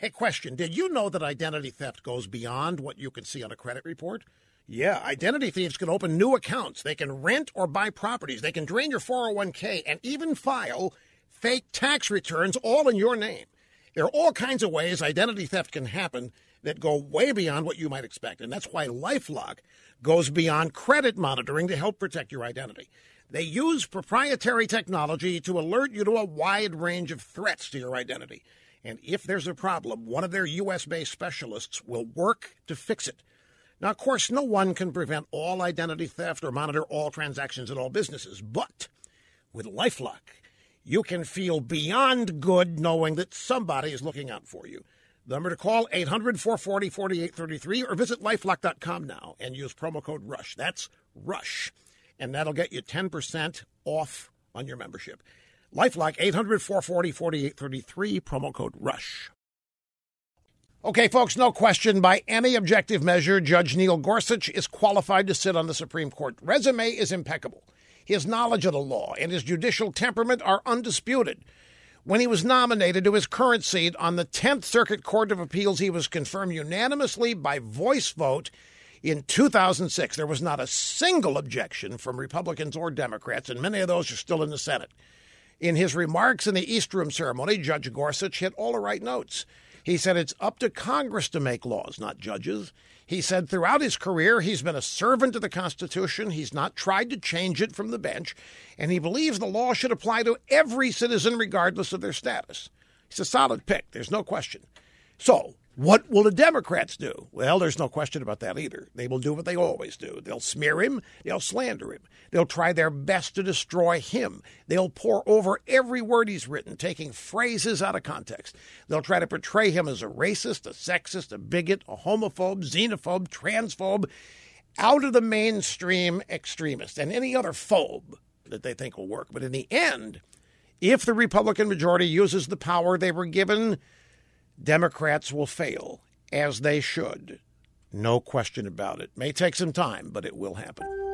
Hey, question Did you know that identity theft goes beyond what you can see on a credit report? Yeah, identity thieves can open new accounts. They can rent or buy properties. They can drain your 401k and even file fake tax returns all in your name. There are all kinds of ways identity theft can happen that go way beyond what you might expect. And that's why Lifelock goes beyond credit monitoring to help protect your identity. They use proprietary technology to alert you to a wide range of threats to your identity. And if there's a problem, one of their US based specialists will work to fix it. Now, of course, no one can prevent all identity theft or monitor all transactions at all businesses, but with Lifelock, you can feel beyond good knowing that somebody is looking out for you. The number to call 800 440 4833 or visit lifelock.com now and use promo code RUSH. That's RUSH. And that'll get you 10% off on your membership. Lifelock 800 440 4833, promo code RUSH. Okay, folks, no question by any objective measure, Judge Neil Gorsuch is qualified to sit on the Supreme Court. Resume is impeccable. His knowledge of the law and his judicial temperament are undisputed. When he was nominated to his current seat on the 10th Circuit Court of Appeals, he was confirmed unanimously by voice vote in 2006. There was not a single objection from Republicans or Democrats, and many of those are still in the Senate. In his remarks in the East Room ceremony, Judge Gorsuch hit all the right notes. He said it's up to Congress to make laws, not judges. He said throughout his career, he's been a servant of the Constitution. He's not tried to change it from the bench, and he believes the law should apply to every citizen, regardless of their status. He's a solid pick, there's no question. So, what will the Democrats do? Well, there's no question about that either. They will do what they always do. They'll smear him, they'll slander him, they'll try their best to destroy him. They'll pour over every word he's written, taking phrases out of context. They'll try to portray him as a racist, a sexist, a bigot, a homophobe, xenophobe, transphobe, out of the mainstream extremist, and any other phobe that they think will work. But in the end, if the Republican majority uses the power they were given, Democrats will fail, as they should. No question about it. May take some time, but it will happen.